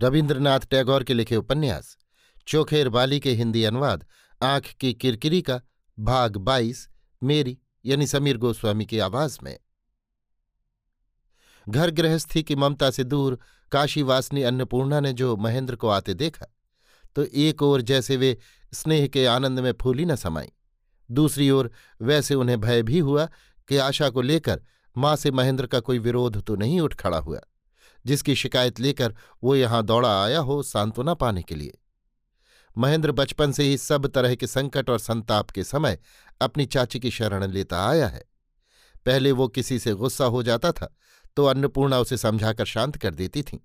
रविन्द्रनाथ टैगोर के लिखे उपन्यास, चोखेर बाली के हिंदी अनुवाद, आँख की किरकिरी का भाग बाईस, मेरी, यानी समीर गोस्वामी की आवाज़ में। घर गृहस्थी की ममता से दूर काशीवासनी अन्नपूर्णा ने जो महेंद्र को आते देखा तो एक ओर जैसे वे स्नेह के आनंद में फूली न समाई, दूसरी ओर वैसे उन्हें भय भी हुआ कि आशा को लेकर माँ से महेंद्र का कोई विरोध तो नहीं उठ खड़ा हुआ। जिसकी शिकायत लेकर वो यहाँ दौड़ा आया हो सांत्वना पाने के लिए। महेंद्र बचपन से ही सब तरह के संकट और संताप के समय अपनी चाची की शरण लेता आया है। पहले वो किसी से गुस्सा हो जाता था तो अन्नपूर्णा उसे समझाकर शांत कर देती थी।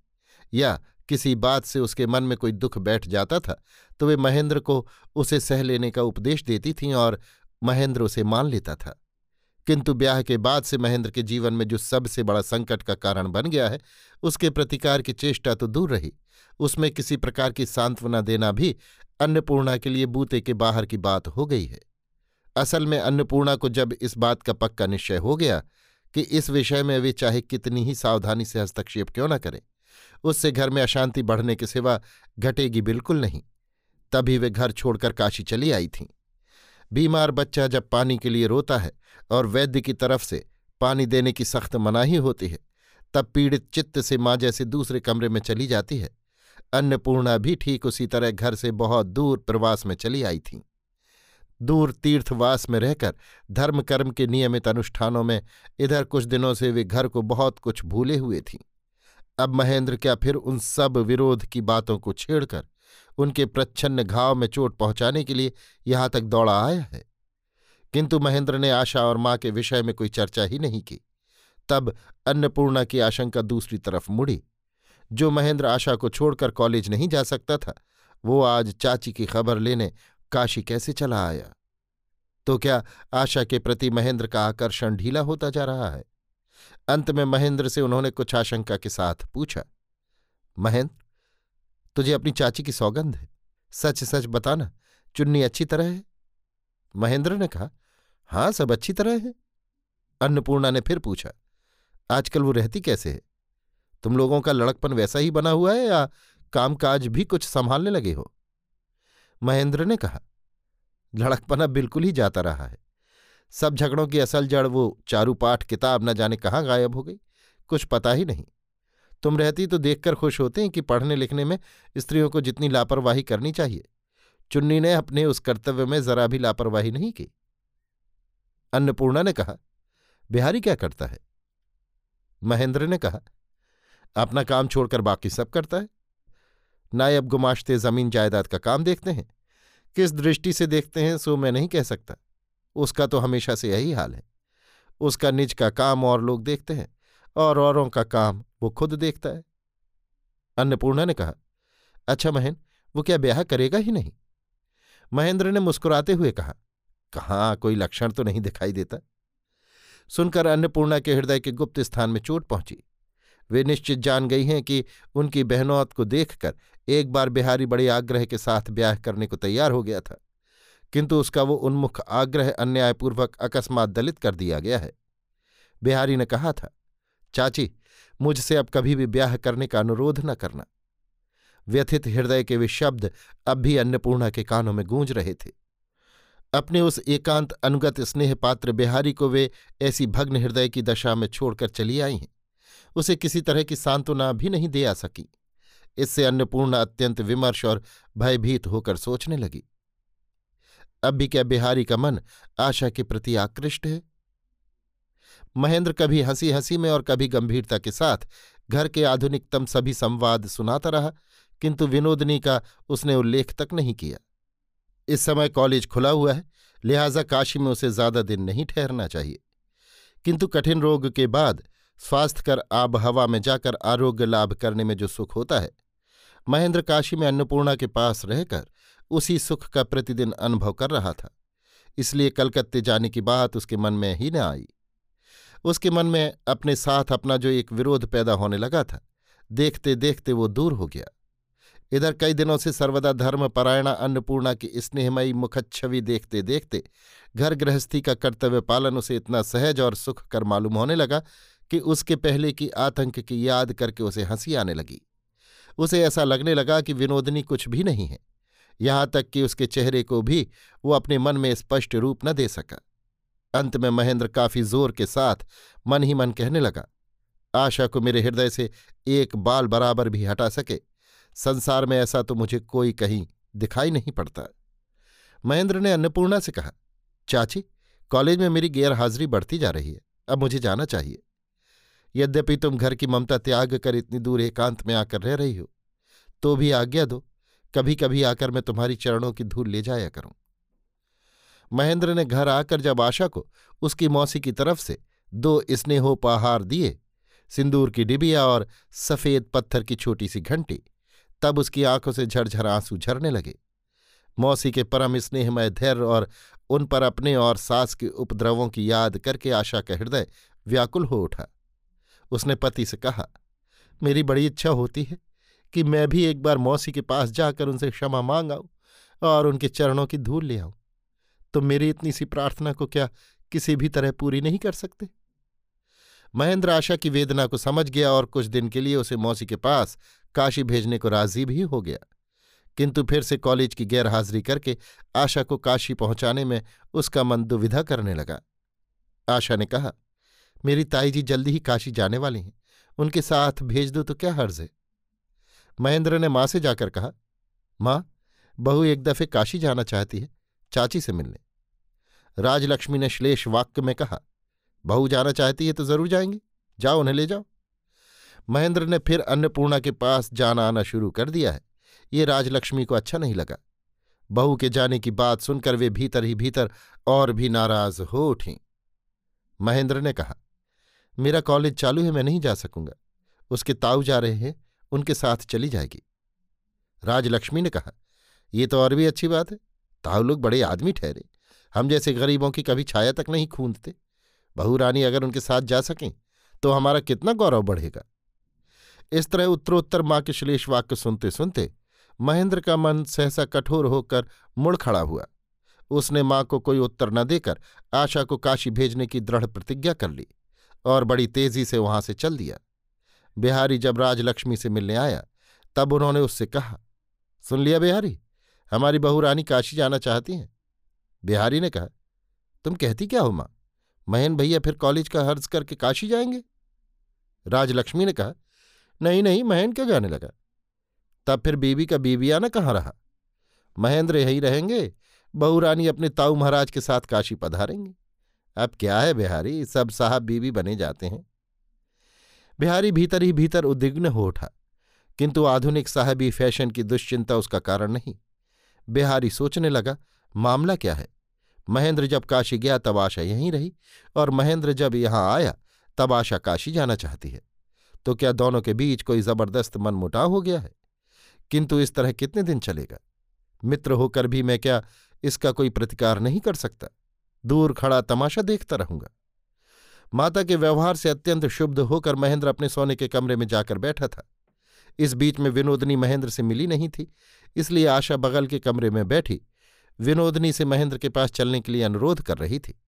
या किसी बात से उसके मन में कोई दुख बैठ जाता था तो वे महेंद्र को उसे सह लेने का उपदेश देती थीं और महेंद्र उसे मान लेता था। किंतु ब्याह के बाद से महेंद्र के जीवन में जो सबसे बड़ा संकट का कारण बन गया है, उसके प्रतिकार की चेष्टा तो दूर रही। उसमें किसी प्रकार की सांत्वना देना भी अन्नपूर्णा के लिए बूते के बाहर की बात हो गई है। असल में अन्नपूर्णा को जब इस बात का पक्का निश्चय हो गया कि इस विषय में वे चाहे कितनी ही सावधानी से हस्तक्षेप क्यों न करें, उससे घर में अशांति बढ़ने के सिवा घटेगी बिल्कुल नहीं। तभी वे घर छोड़कर काशी चली आई थीं। बीमार बच्चा जब पानी के लिए रोता है और वैद्य की तरफ़ से पानी देने की सख्त मनाही होती है, तब पीड़ित चित्त से माँ जैसे दूसरे कमरे में चली जाती है। अन्नपूर्णा भी ठीक उसी तरह घर से बहुत दूर प्रवास में चली आई थी। दूर तीर्थवास में रहकर धर्म कर्म के नियमित अनुष्ठानों में इधर कुछ दिनों से वे घर को बहुत कुछ भूले हुए थीं। अब महेंद्र क्या फिर उन सब विरोध की बातों को छेड़कर उनके प्रच्छन्न घाव में चोट पहुँचाने के लिए यहाँ तक दौड़ा आया है। किंतु महेंद्र ने आशा और माँ के विषय में कोई चर्चा ही नहीं की। तब अन्नपूर्णा की आशंका दूसरी तरफ़ मुड़ी। जो महेंद्र आशा को छोड़कर कॉलेज नहीं जा सकता था, वो आज चाची की खबर लेने काशी कैसे चला आया? तो क्या आशा के प्रति महेंद्र का आकर्षण ढीला होता जा रहा है? अंत में महेंद्र से उन्होंने कुछ आशंका के साथ पूछा, महेंद्र तुझे अपनी चाची की सौगंध है। सच सच बताना, चुन्नी अच्छी तरह है? महेंद्र ने कहा, हाँ, सब अच्छी तरह है। अन्नपूर्णा ने फिर पूछा, आजकल वो रहती कैसे है? तुम लोगों का लड़कपन वैसा ही बना हुआ है या कामकाज भी कुछ संभालने लगे हो? महेंद्र ने कहा, लड़कपना बिल्कुल ही जाता रहा है। सब झगड़ों की असल जड़ वो चारू पाठ किताब न जाने कहाँ गायब हो गई, कुछ पता ही नहीं। तुम रहती तो देखकर खुश होते हैं कि पढ़ने लिखने में स्त्रियों को जितनी लापरवाही करनी चाहिए। चुन्नी ने अपने उस कर्तव्य में जरा भी लापरवाही नहीं की। अन्नपूर्णा ने कहा, बिहारी क्या करता है? महेंद्र ने कहा, अपना काम छोड़कर बाकी सब करता है। नायब गुमाश्ते ज़मीन जायदाद का काम देखते हैं। किस दृष्टि से देखते हैं सो मैं नहीं कह सकता। उसका तो हमेशा से यही हाल है। उसका निज का काम और लोग देखते हैं और औरों का काम वो खुद देखता है। अन्नपूर्णा ने कहा अच्छा महेन वो क्या ब्याह करेगा ही नहीं? महेंद्र ने मुस्कुराते हुए कहा, कहाँ, कोई लक्षण तो नहीं दिखाई देता? सुनकर अन्नपूर्णा के हृदय के गुप्त स्थान में चोट पहुँची। वे निश्चित जान गई हैं कि उनकी बहनौत को देखकर एक बार बिहारी बड़े आग्रह के साथ ब्याह करने को तैयार हो गया था, किंतु उसका वो उन्मुख आग्रह अन्यायपूर्वक अकस्मात दलित कर दिया गया है। बिहारी ने कहा था, चाची मुझसे अब कभी भी ब्याह करने का अनुरोध न करना। व्यथित हृदय के वे शब्द अब भी अन्नपूर्णा के कानों में गूंज रहे थे। अपने उस एकांत अनुगत स्नेह पात्र बिहारी को वे ऐसी भग्न हृदय की दशा में छोड़कर चली आई हैं। उसे किसी तरह की सांत्वना भी नहीं दे आ सकी। इससे अन्नपूर्णा अत्यंत विमर्श और भयभीत होकर सोचने लगी। अब भी क्या बिहारी का मन आशा के प्रति आकृष्ट है? महेंद्र कभी हँसी हँसी में और कभी गंभीरता के साथ घर के आधुनिकतम सभी संवाद सुनाता रहा, किंतु विनोदनी का उसने उल्लेख तक नहीं किया। इस समय कॉलेज खुला हुआ है, लिहाजा काशी में उसे ज़्यादा दिन नहीं ठहरना चाहिए। किंतु कठिन रोग के बाद स्वास्थ्यकर आब हवा में जाकर आरोग्य लाभ करने में जो सुख होता है, महेंद्र काशी में अन्नपूर्णा के पास रहकर उसी सुख का प्रतिदिन अनुभव कर रहा था। इसलिए कलकत्ते जाने की बात उसके मन में ही न आई। उसके मन में अपने साथ अपना जो एक विरोध पैदा होने लगा था देखते देखते वो दूर हो गया। इधर कई दिनों से सर्वदा धर्मपरायणा अन्नपूर्णा की स्नेहमयी मुखच्छवि देखते देखते घर गृहस्थी का कर्तव्य पालन उसे इतना सहज और सुख कर मालूम होने लगा कि उसके पहले की आतंक की याद करके उसे हँसी आने लगी। उसे ऐसा लगने लगा कि विनोदनी कुछ भी नहीं है। यहाँ तक कि उसके चेहरे को भी वो अपने मन में स्पष्ट रूप न दे सका। अंत में महेंद्र काफ़ी ज़ोर के साथ मन ही मन कहने लगा, आशा को मेरे हृदय से एक बाल बराबर भी हटा सके, संसार में ऐसा तो मुझे कोई कहीं दिखाई नहीं पड़ता। महेंद्र ने अन्नपूर्णा से कहा, चाची, कॉलेज में मेरी गैरहाजिरी बढ़ती जा रही है, अब मुझे जाना चाहिए। यद्यपि तुम घर की ममता त्याग कर इतनी दूर एकांत में आकर रह रही हो तो भी आज्ञा दो कभी कभी आकर मैं तुम्हारी चरणों की धूल ले जाया करूँ। महेंद्र ने घर आकर जब आशा को उसकी मौसी की तरफ़ से दो स्नेहोपहार दिए, सिंदूर की डिबिया और सफ़ेद पत्थर की छोटी सी घंटी, तब उसकी आँखों से झरझर आँसू झरने लगे। मौसी के परम स्नेहमय धैर्य और उन पर अपने और सास के उपद्रवों की याद करके आशा का हृदय व्याकुल हो उठा। उसने पति से कहा, मेरी बड़ी इच्छा होती है कि मैं भी एक बार मौसी के पास जाकर उनसे क्षमा मांग आऊँ और उनके चरणों की धूल ले आऊँ। तो मेरी इतनी सी प्रार्थना को क्या किसी भी तरह पूरी नहीं कर सकते? महेंद्र आशा की वेदना को समझ गया और कुछ दिन के लिए उसे मौसी के पास काशी भेजने को राज़ी भी हो गया। किंतु फिर से कॉलेज की गैरहाजिरी करके आशा को काशी पहुँचाने में उसका मन दुविधा करने लगा। आशा ने कहा, मेरी ताई जी जल्दी ही काशी जाने वाली हैं। उनके साथ भेज दो तो क्या हर्ज है? महेंद्र ने माँ से जाकर कहा, माँ, बहू एक दफे काशी जाना चाहती है। चाची से मिलने। राजलक्ष्मी ने श्लेष वाक्य में कहा, बहू जाना चाहती है तो ज़रूर जाएँगे। जाओ, उन्हें ले जाओ। महेंद्र ने फिर अन्नपूर्णा के पास जाना आना शुरू कर दिया है। ये राजलक्ष्मी को अच्छा नहीं लगा। बहू के जाने की बात सुनकर वे भीतर ही भीतर और भी नाराज़ हो उठी। महेंद्र ने कहा, मेरा कॉलेज चालू है, मैं नहीं जा सकूँगा। उसके ताऊ जा रहे हैं, उनके साथ चली जाएगी। राजलक्ष्मी ने कहा, ये तो और भी अच्छी बात है। ताऊ लोग बड़े आदमी ठहरे। हम जैसे गरीबों की कभी छाया तक नहीं खूंदते। बहू रानी अगर उनके साथ जा सकें तो हमारा कितना गौरव बढ़ेगा। इस तरह उत्तरोत्तर माँ के श्लेष वाक्य सुनते सुनते महेंद्र का मन सहसा कठोर होकर मुड़ खड़ा हुआ। उसने माँ को कोई उत्तर न देकर आशा को काशी भेजने की दृढ़ प्रतिज्ञा कर ली और बड़ी तेज़ी से वहाँ से चल दिया। बिहारी जब राजलक्ष्मी से मिलने आया, तब उन्होंने उससे कहा, सुन लिया बिहारी हमारी बहू रानी काशी जाना चाहती हैं। बिहारी ने कहा, तुम कहती क्या हो माँ? महेन भैया फिर कॉलेज का हर्ज करके काशी जाएँगे? राजलक्ष्मी ने कहा, नहीं नहीं महेन क्यों जाने लगा? तब फिर बीबी का बीबियाना कहाँ रहा? महेंद्र यही रहेंगे, बहू रानी अपने ताऊ महाराज के साथ काशी पधारेंगे। अब क्या है बिहारी, सब साहब बीबी बने जाते हैं। बिहारी भीतर ही भीतर उद्विग्न हो उठा, किंतु आधुनिक साहबी फ़ैशन की दुश्चिंता उसका कारण नहीं। बिहारी सोचने लगा, मामला क्या है? महेंद्र जब काशी गया, तब आशा यहीं रही और महेंद्र जब यहाँ आया, तब आशा काशी जाना चाहती है। तो क्या दोनों के बीच कोई ज़बरदस्त मनमुटाव हो गया है? किंतु इस तरह कितने दिन चलेगा? मित्र होकर भी मैं क्या इसका कोई प्रतिकार नहीं कर सकता? दूर खड़ा तमाशा देखता रहूँगा। माता के व्यवहार से अत्यंत शुभ होकर महेंद्र अपने सोने के कमरे में जाकर बैठा था। इस बीच में विनोदनी महेंद्र से मिली नहीं थी, इसलिए आशा बगल के कमरे में बैठी विनोदनी से महेंद्र के पास चलने के लिए अनुरोध कर रही थी।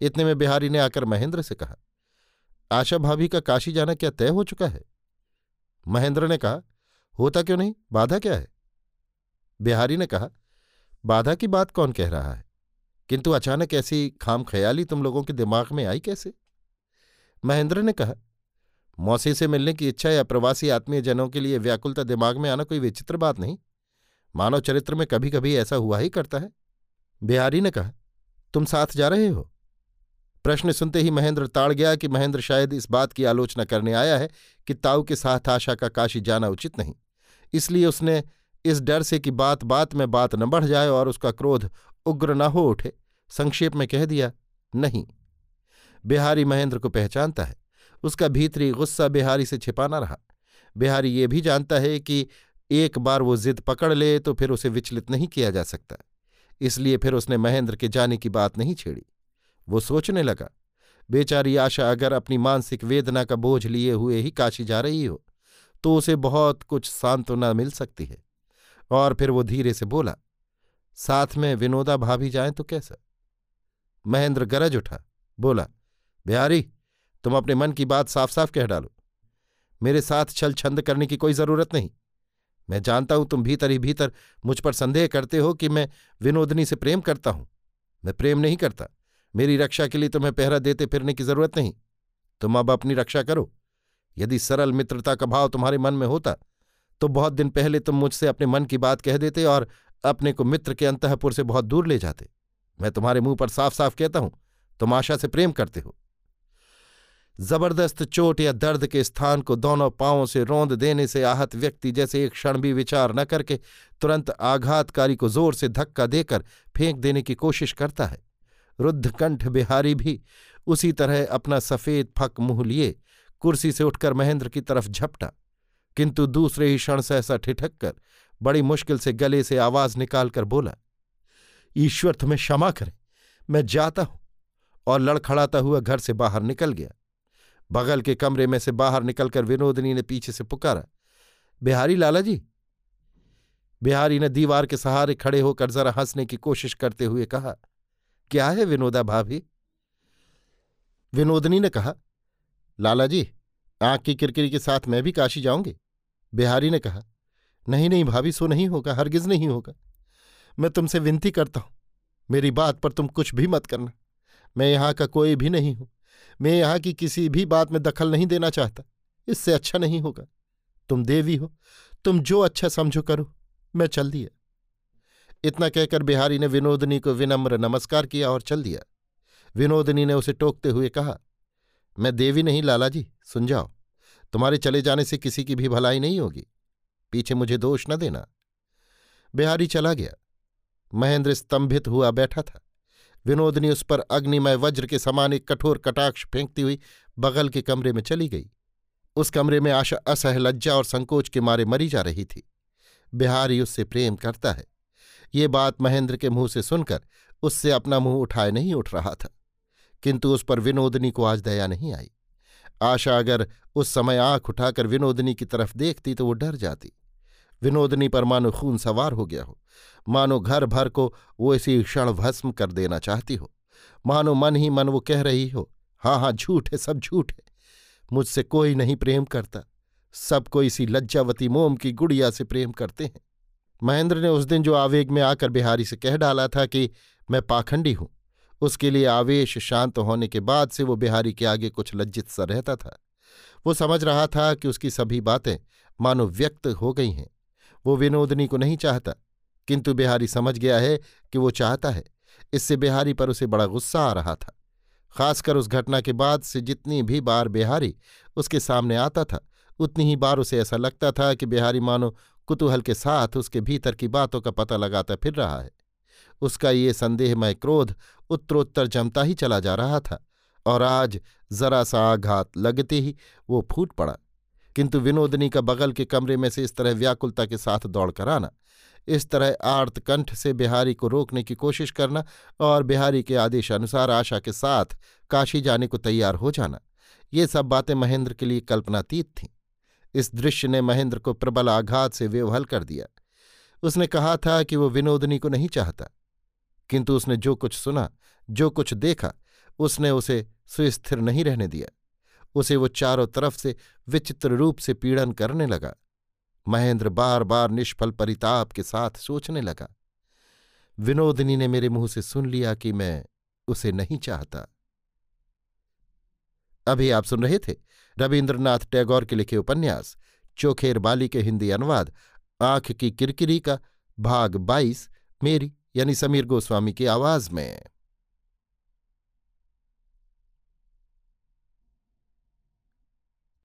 इतने में बिहारी ने आकर महेंद्र से कहा, आशा भाभी का काशी जाना क्या तय हो चुका है? महेंद्र ने कहा, होता क्यों नहीं? बाधा क्या है? बिहारी ने कहा, बाधा की बात कौन कह रहा है? किंतु अचानक ऐसी खाम ख्याली तुम लोगों के दिमाग में आई कैसे? महेंद्र ने कहा मौसी से मिलने की इच्छा या प्रवासी आत्मीय जनों के लिए व्याकुलता दिमाग में आना कोई विचित्र बात नहीं। मानव चरित्र में कभी कभी ऐसा हुआ ही करता है। बिहारी ने कहा, तुम साथ जा रहे हो? प्रश्न सुनते ही महेंद्र ताड़ गया कि महेंद्र शायद इस बात की आलोचना करने आया है कि ताऊ के साथ आशा का काशी जाना उचित नहीं। इसलिए उसने इस डर से कि बात बात में बात न बढ़ जाए और उसका क्रोध उग्र न हो उठे, संक्षेप में कह दिया, नहीं। बिहारी महेंद्र को पहचानता है। उसका भीतरी गुस्सा बिहारी से छिपाना रहा। बिहारी ये भी जानता है कि एक बार वो जिद पकड़ ले तो फिर उसे विचलित नहीं किया जा सकता। इसलिए फिर उसने महेंद्र के जाने की बात नहीं छेड़ी। वो सोचने लगा, बेचारी आशा अगर अपनी मानसिक वेदना का बोझ लिए हुए ही काशी जा रही हो तो उसे बहुत कुछ सांत्वना मिल सकती है। और फिर वो धीरे से बोला, साथ में विनोदा भाभी जाए तो कैसा? महेंद्र गरज उठा, बोला, बिहारी तुम अपने मन की बात साफ़ साफ़ कह डालो। मेरे साथ छल छंद करने की कोई ज़रूरत नहीं। मैं जानता हूँ तुम भीतर ही भीतर मुझ पर संदेह करते हो कि मैं विनोदनी से प्रेम करता हूँ। मैं प्रेम नहीं करता। मेरी रक्षा के लिए तुम्हें पहरा देते फिरने की ज़रूरत नहीं। तुम अब अपनी रक्षा करो। यदि सरल मित्रता का भाव तुम्हारे मन में होता तो बहुत दिन पहले तुम मुझसे अपने मन की बात कह देते और अपने को मित्र के अंतपुर से बहुत दूर ले जाते। मैं तुम्हारे मुँह पर साफ़ साफ़ कहता हूँ, तुम आशा से प्रेम करते हो। ज़बरदस्त चोट या दर्द के स्थान को दोनों पांवों से रोंद देने से आहत व्यक्ति जैसे एक क्षण भी विचार न करके तुरंत आघातकारी को ज़ोर से धक्का देकर फेंक देने की कोशिश करता है। रुद्धकंठ बिहारी भी उसी तरह अपना सफ़ेद फक मुँह लिए कुर्सी से उठकर महेंद्र की तरफ़ झपटा। किंतु दूसरे ही क्षण सहसा ठिठक कर बड़ी मुश्किल से गले से आवाज़ निकालकर बोला, ईश्वर, तुम्हें क्षमा करे, मैं जाता हूँ। और लड़खड़ाता हुआ घर से बाहर निकल गया। बगल के कमरे में से बाहर निकलकर विनोदनी ने पीछे से पुकारा, बिहारी लाला जी? बिहारी ने दीवार के सहारे खड़े होकर जरा हंसने की कोशिश करते हुए कहा, क्या है विनोदा भाभी? विनोदनी ने कहा, लाला जी, आँख की किरकिरी के साथ मैं भी काशी जाऊँगी। बिहारी ने कहा, नहीं नहीं भाभी, सो नहीं होगा, हरगिज नहीं होगा। मैं तुमसे विनती करता हूँ, मेरी बात पर तुम कुछ भी मत करना, मैं यहाँ का कोई भी नहीं हूँ। मैं यहाँ की किसी भी बात में दखल नहीं देना चाहता। इससे अच्छा नहीं होगा। तुम देवी हो। तुम जो अच्छा समझो करो। मैं चल दिया। इतना कहकर बिहारी ने विनोदनी को विनम्र नमस्कार किया और चल दिया। विनोदनी ने उसे टोकते हुए कहा, मैं देवी नहीं लाला जी सुन जाओ तुम्हारे चले जाने से किसी की भी भलाई नहीं होगी। पीछे मुझे दोष न देना। बिहारी चला गया। महेंद्र स्तंभित हुआ बैठा था। विनोदनी उस पर अग्निमय वज्र के समान एक कठोर कटाक्ष फेंकती हुई बगल के कमरे में चली गई। उस कमरे में आशा असह लज्जा और संकोच के मारे मरी जा रही थी। बिहारी उससे प्रेम करता है। ये बात महेंद्र के मुँह से सुनकर उससे अपना मुँह उठाए नहीं उठ रहा था। किंतु उस पर विनोदनी को आज दया नहीं आई। आशा अगर उस समय आँख उठाकर विनोदनी की तरफ़ देखती तो वो डर जाती। विनोदनी पर मानो खून सवार हो गया हो। मानो घर भर को वो इसी क्षण भस्म कर देना चाहती हो। मानो मन ही मन वो कह रही हो हाँ हाँ झूठ है, सब झूठ है। मुझसे कोई नहीं प्रेम करता। सब कोई इसी लज्जावती मोम की गुड़िया से प्रेम करते हैं। महेंद्र ने उस दिन जो आवेग में आकर बिहारी से कह डाला था कि मैं पाखंडी हूँ, उसके लिए आवेश शांत होने के बाद से वो बिहारी के आगे कुछ लज्जित सा रहता था। वो समझ रहा था कि उसकी सभी बातें मानो व्यक्त हो गई हैं। वो विनोदनी को नहीं चाहता। किंतु बिहारी समझ गया है कि वो चाहता है। इससे बिहारी पर उसे बड़ा गुस्सा आ रहा था। खासकर उस घटना के बाद से जितनी भी बार बिहारी उसके सामने आता था, उतनी ही बार उसे ऐसा लगता था कि बिहारी मानो कुतूहल के साथ उसके भीतर की बातों का पता लगाता फिर रहा है। उसका ये संदेहमय क्रोध उत्तरोत्तर जमता ही चला जा रहा था और आज जरा सा आघात लगते ही वो फूट पड़ा। किंतु विनोदनी का बगल के कमरे में से इस तरह व्याकुलता के साथ दौड़कर आना इस तरह आर्त कंठ से बिहारी को रोकने की कोशिश करना और बिहारी के आदेशानुसार आशा के साथ काशी जाने को तैयार हो जाना। ये सब बातें महेंद्र के लिए कल्पनातीत थीं। इस दृश्य ने महेंद्र को प्रबल आघात से वेवहल कर दिया। उसने कहा था कि वो विनोदनी को नहीं चाहता। किंतु उसने जो कुछ सुना, जो कुछ देखा, उसने उसे सुस्थिर नहीं रहने दिया। उसे वो चारों तरफ़ से विचित्र रूप से पीड़न करने लगा। महेंद्र बार बार निष्फल परिताप के साथ सोचने लगा। विनोदनी ने मेरे मुँह से सुन लिया कि मैं उसे नहीं चाहता। अभी आप सुन रहे थे रविन्द्रनाथ टैगोर के लिखे उपन्यास, चोखेर बाली के हिंदी अनुवाद, आँख की किरकिरी का भाग बाईस, मेरी यानी समीर गोस्वामी की आवाज़ में।